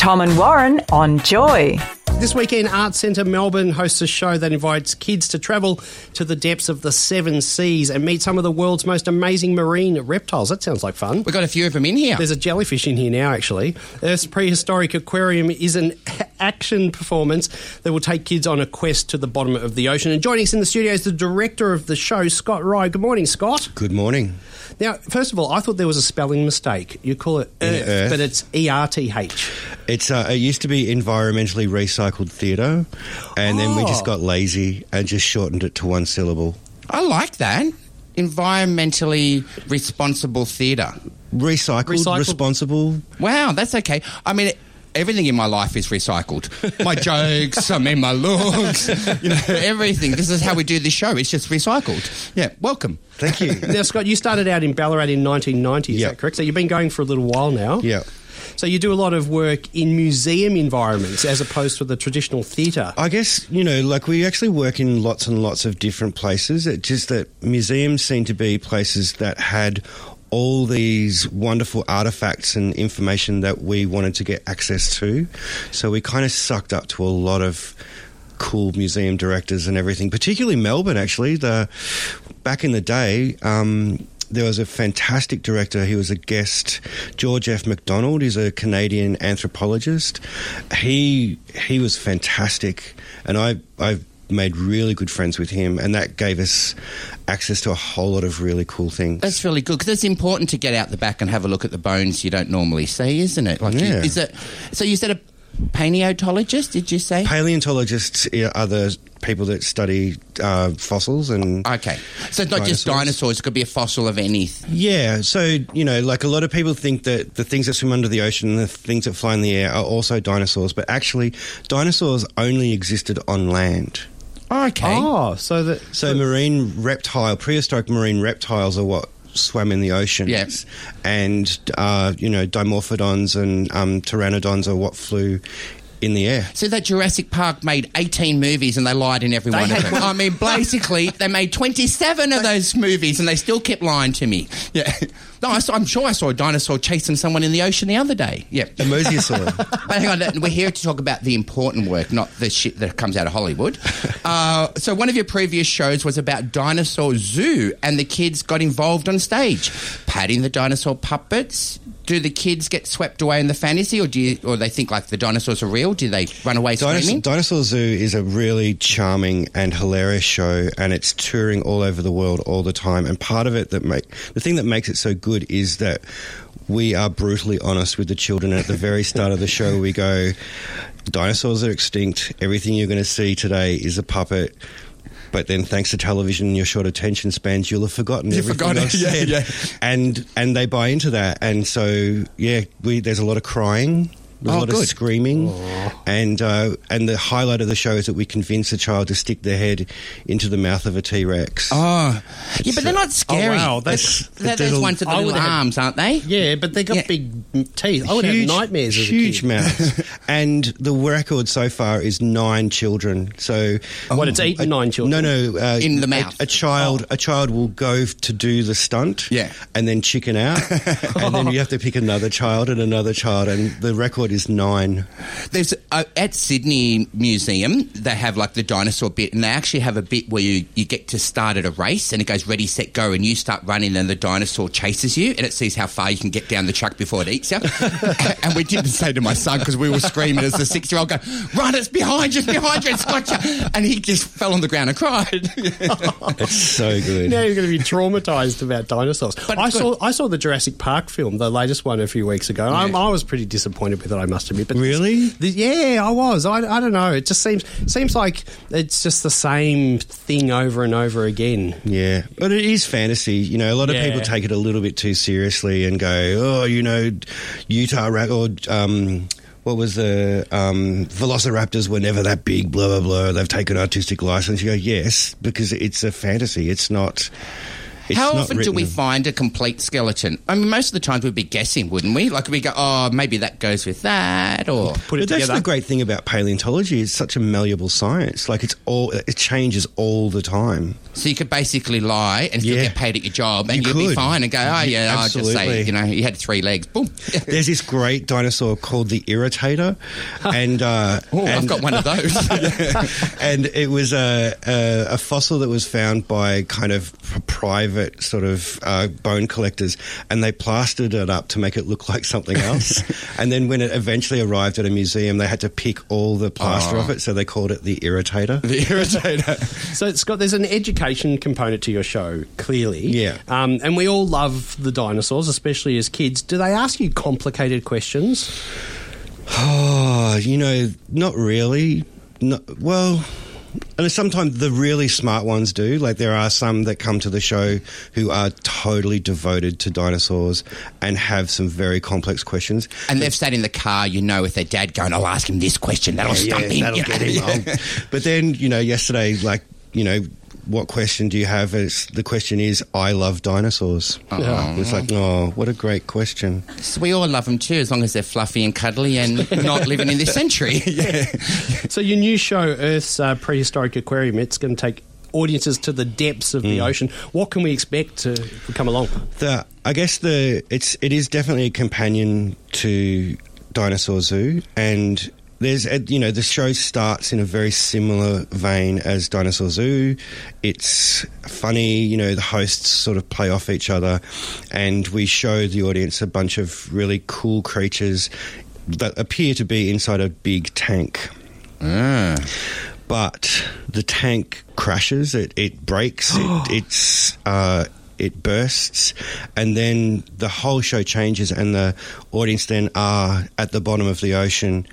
Tom and Warren on Joy. This weekend, Arts Centre Melbourne hosts a show that invites kids to travel to the depths of the seven seas and meet some of the world's most amazing marine reptiles. That sounds like fun. We've got a few of them in here. There's a jellyfish in here now, actually. Erth's Prehistoric Aquarium is an action performance that will take kids on a quest to the bottom of the ocean. And joining us in the studio is the director of the show, Scott Wright. Good morning, Scott. Good morning. Now, first of all, I thought there was a spelling mistake. You call it Earth, Earth. but it's E R T H. It's uh, it used to be environmentally recycled theatre, and then we just Oh. got lazy and just shortened it to one syllable. I like that. Environmentally responsible theatre. Recycled, Recycled. responsible. Wow, that's okay. I mean, everything in my life is recycled. My jokes, I mean, my looks, you know, everything. This is how we do this show. It's just recycled. Yeah, welcome. Thank you. Now, Scott, you started out in Ballarat in 1990, is Yeah. that correct? So you've been going for a little while now. yeah. So you do a lot of work in museum environments as opposed to the traditional theatre. I guess, you know, like we actually work in lots and lots of different places. It's just that museums seem to be places that had all these wonderful artifacts and information that we wanted to get access to. So we kind of sucked up to a lot of cool museum directors and everything, particularly Melbourne, actually. The Back in the day, um, there was a fantastic director. He was a guest, George F. MacDonald. He's a Canadian anthropologist. He he was fantastic, and I I've made really good friends with him, and that gave us access to a whole lot of really cool things. That's really good because it's important to get out the back and have a look at the bones you don't normally see, isn't it? Like, you- Yeah. is it? So you said a paleontologist? Did you say? Paleontologists are the people that study uh, fossils and Okay, so it's not just Dinosaurs. dinosaurs; it could be a fossil of anything. Yeah, so you know, like a lot of people think that the things that swim under the ocean and the things that fly in the air are also dinosaurs, but actually, dinosaurs only existed on land. Okay. Oh, so that So marine reptile, prehistoric marine reptiles are what swam in the ocean. Yes. and uh, you know, dimorphodons and um, pteranodons are what flew in the air. So that Jurassic Park made 18 movies and they lied in every They one of them. I mean, basically, they made 27 of those movies and they still kept lying to me. Yeah. No, I saw, I'm sure I saw a dinosaur chasing someone in the ocean the other day. Yeah. The mosasaur. But hang on, we're here to talk about the important work, not the shit that comes out of Hollywood. Uh, so one of your previous shows was about Dinosaur Zoo, and the kids got involved on stage, patting the dinosaur puppets. Do the kids get swept away in the fantasy, or do you, or they think like the dinosaurs are real? Do they run away Dinosaur, screaming? Dinosaur Zoo is a really charming and hilarious show, and it's touring all over the world all the time. And part of it that make the thing that makes it so good is that we are brutally honest with the children. At the very start of the show, we go, "Dinosaurs are extinct. Everything you're going to see today is a puppet." But then, thanks to television and your short attention spans, you'll have forgotten You've everything forgotten yeah, yeah. And and they buy into that, and so yeah, we, there's a lot of crying. There's Oh, a lot of good. screaming, and uh, and the highlight of the show is that we convince a child to stick their head into the mouth of a T Rex. Oh, yeah, but they're not scary. Oh, wow, that's- they're there's those ones with the little would have- arms, aren't they? yeah, but they got Yeah. big teeth. I would have nightmares as huge kid. mouths. and the record so far is nine children. So What, it's eaten nine children? No, no, uh, In the a- mouth. A, child, a child will go to do the stunt, Yeah. and then chicken out, and then you have to pick another child and another child, and the record is nine. There's uh, at Sydney Museum they have like the dinosaur bit, and they actually have a bit where you, you get to start at a race, and it goes ready, set, go, and you start running, and the dinosaur chases you, and it sees how far you can get down the truck before it eats you. and we didn't say to my son because we were screaming as the six year old go, "Run! It's behind you! It's behind you! It's got you!" And he just fell on the ground and cried. It's so good. Now you're going to be traumatized about dinosaurs. But I it's saw. I saw the Jurassic Park film, the latest one, a few weeks ago. and I'm- I was pretty disappointed with it. I must admit. But Really? this- yeah, I was. I, I don't know. It just seems seems like it's just the same thing over and over again. Yeah, but it is fantasy. You know, a lot of Yeah. people take it a little bit too seriously and go, "Oh, you know, Utah or um, what was the um, Velociraptors were never that big." Blah blah blah. They've taken artistic license. You go, yes, because it's a fantasy. It's not. It's How often do we find a complete skeleton? I mean, most of the times we'd be guessing, wouldn't we? Like we go, oh, maybe that goes with that, or Put it But that's the great thing about paleontology. It's such a malleable science. Like it's all it changes all the time. so you could basically lie and still Yeah. get paid at your job, and You you'd be fine and go, oh yeah, I'll just say, you know, you had three legs, boom. There's this great dinosaur called the Irritator, and uh, Oh, I've got one of those. and it was a, a, a fossil that was found by kind of p- private sort of uh, bone collectors, and they plastered it up to make it look like something else. and then when it eventually arrived at a museum, they had to pick all the plaster Oh. off it, so they called it the Irritator. the irritator. So, Scott, there's an education component to your show, clearly. Yeah. Um, and we all love the dinosaurs, especially as kids. Do they ask you complicated questions? Oh, you know, not really. No, well, and sometimes the really smart ones do. Like there are some that come to the show who are totally devoted to dinosaurs and have some very complex questions. And they've sat in the car, you know, with their dad going, I'll ask him this question, that'll stump him. that'll get him. But then, you know, yesterday, like, you know, what question do you have? It's, the question is, I love dinosaurs. It's like, oh, what a great question. So we all love them too, as long as they're fluffy and cuddly and not living in this century. yeah. So, your new show, Erth's uh, Prehistoric Aquarium, it's going to take audiences to the depths of Hmm. the ocean. What can we expect to come along? The I guess the it's it is definitely a companion to Dinosaur Zoo, and there's a, you know the show starts in a very similar vein as Dinosaur Zoo. It's funny, you know, the hosts sort of play off each other, and we show the audience a bunch of really cool creatures that appear to be inside a big tank Ah. but the tank crashes, it, it breaks, it, it's uh, it bursts, and then the whole show changes, and the audience then are at the bottom of the ocean,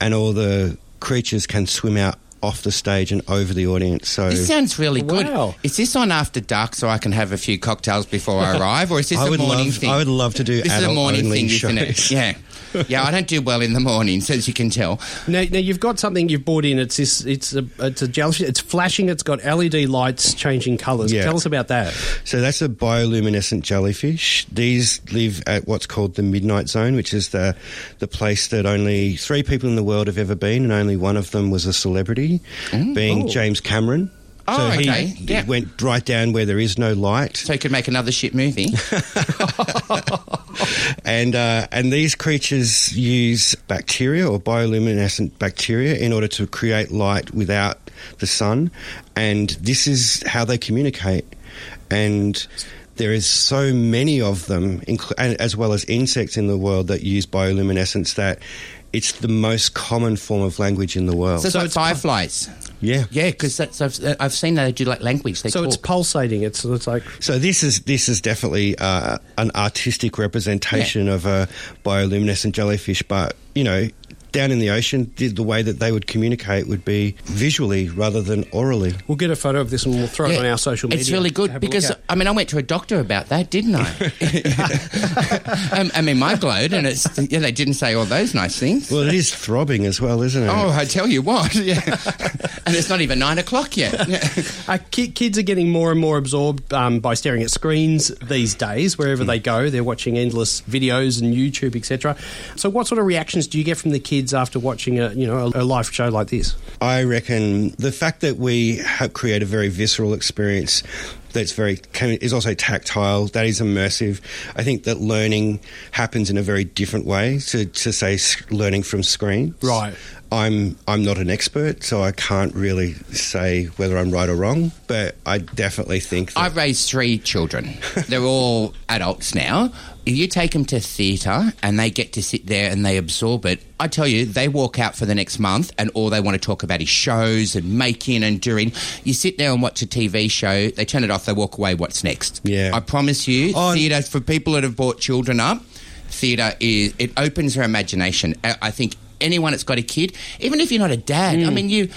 and all the creatures can swim out off the stage and over the audience. So This sounds really good. Wow. Is this on after dark so I can have a few cocktails before I arrive, or is this I a would morning love thing? I would love to do this is a adult morning only thing, isn't shows. it? Yeah, yeah. I don't do well in the mornings, as you can tell. Now, now you've got something you've brought in. It's this. It's a. It's a jellyfish. It's flashing. It's got LED lights changing colours. Yeah. Tell us about that. So that's a bioluminescent jellyfish. These live at what's called the midnight zone, which is the the place that only three people in the world have ever been, and only one of them was a celebrity, mm, being Oh. James Cameron. Oh, so he, okay. he Yeah. went right down where there is no light, So he could make another shit movie. and uh, and these creatures use bacteria or bioluminescent bacteria in order to create light without the sun, and this is how they communicate. And there is so many of them, as well as insects in the world that use bioluminescence that it's the most common form of language in the world. So it's like fireflies. yeah. Yeah, because I've, I've seen that they do like language. They So talk. it's pulsating. It's it's like So this is this is definitely uh, an artistic representation of a bioluminescent jellyfish, but you know, down in the ocean, the, the way that they would communicate would be visually rather than orally. we'll get a photo of this and we'll throw it on our social media. It's really good have a look because. I mean I went to a doctor about that, didn't I? um, I mean, my glowed, and it's yeah, they didn't say all those nice things. Well, it is throbbing as well, isn't it? Oh, I tell you what, yeah. and it's not even nine o'clock yet. Yeah. Uh, ki- kids are getting more and more absorbed um, by staring at screens these days. Wherever Hmm. they go, they're watching endless videos and YouTube, etc. So, what sort of reactions do you get from the kids after watching a you know a, a live show like this? I reckon the fact that we have create a very visceral experience that's very can, is also tactile. That is immersive. I think that learning happens in a very different way to, to say learning from screen. Right. I'm I'm not an expert, so I can't really say whether I'm right or wrong. But I definitely think that I've raised three children. They're all adults now. If you take them to theatre and they get to sit there and they absorb it, I tell you, they walk out for the next month and all they want to talk about is shows and making and doing. You sit there and watch a TV show, they turn it off, they walk away. What's next? Yeah. I promise you, Oh, theatre for people that have brought children up. Theatre is it opens our imagination. I I think anyone that's got a kid, even if you're not a dad, I mean you.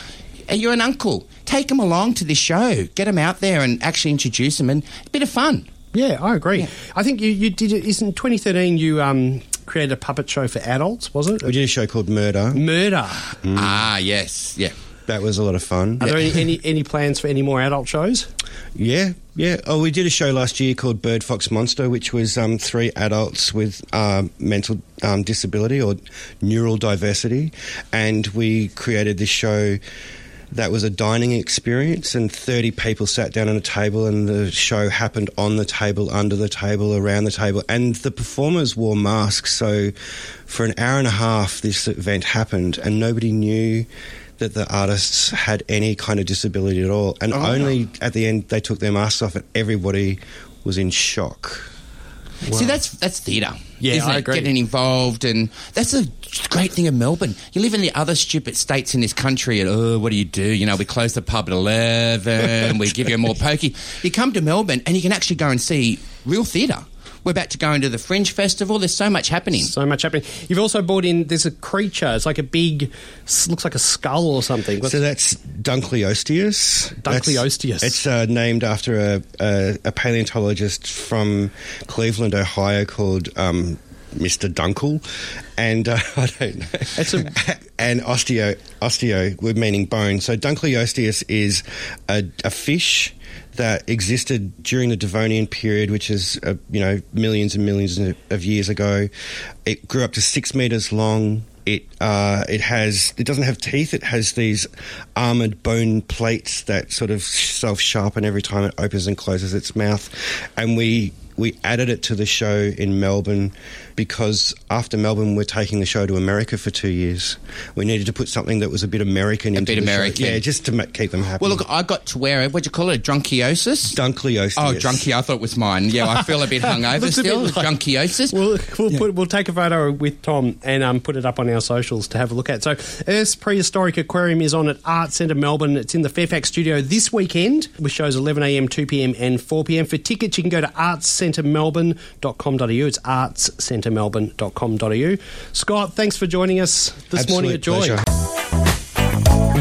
You're an uncle. Take them along to this show. Get them out there and actually introduce them, and a bit of fun. Yeah, I agree. I think you, you did it. Isn't 2013 you um, created a puppet show for adults? Was it We did a show called Murder. Murder? Ah, yes, yeah. That was a lot of fun. Are there any, any any plans for any more adult shows? Yeah, yeah. Oh, we did a show last year called Bird Fox Monster, which was um, three adults with um, mental um, disability or neural diversity, and we created this show. That was a dining experience, and 30 people sat down on a table, and the show happened on the table, under the table, around the table. And the performers wore masks. So, for an hour and a half, this event happened, and nobody knew that the artists had any kind of disability at all. And oh, only at the end they took their masks off, and everybody was in shock. See, that's that's theatre. Yeah, isn't I it? agree. Getting involved, and that's a great thing of Melbourne. You live in the other stupid states in this country, and oh, what do you do? You know, we close the pub at eleven. we give you more pokey. You come to Melbourne, and you can actually go and see real theatre. We're about to go into the Fringe Festival. There's so much happening. So much happening. You've also brought in. There's a creature. It's like a big. Looks like a skull or something. What's- So that's Dunkleosteus. That's- Dunkleosteus. It's uh, named after a, a, a paleontologist from Cleveland, Ohio, called um, Mr. Dunkle, and uh, I don't know. It's a- and osteo, osteo, we're meaning bone. So Dunkleosteus is a, a fish that existed during the Devonian period, which is uh, you know millions and millions of years ago. It grew up to six meters long. It uh, it has it doesn't have teeth. It has these armored bone plates that sort of self sharpen every time it opens and closes its mouth. And we we added it to the show in Melbourne because after Melbourne, we're taking the show to America for two years. We needed to put something that was a bit American into bit the show. American. yeah, just to ma- keep them happy. Well, look, I got to wear a what'd you call it? A drunkiosis. Dunkleosteus. Oh, drunky! I thought it was mine. Yeah, I feel a bit hungover Looks bit still. like- Drunkiosis. We'll we'll, put, we'll take a photo with Tom and um, put it up on our socials to have a look at. So, Erth's Prehistoric Aquarium is on at Art Centre Melbourne. It's in the Fairfax studio this weekend with shows 11am, 2pm, and 4pm. For tickets, you can go to artscentremelbourne.com.au. It's artscentremelbourne.com.au. Scott, thanks for joining us this morning at Joy. Pleasure.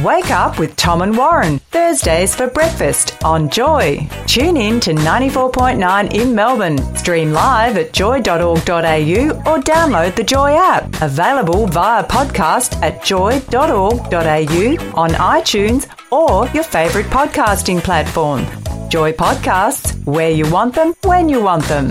Wake up with Tom and Warren, Thursdays for breakfast on Joy. Tune in to 94.9 in Melbourne. Stream live at joy.org.au or download the Joy app. Available via podcast at joy.org.au on iTunes or your favourite podcasting platform. Joy Podcasts, where you want them, when you want them.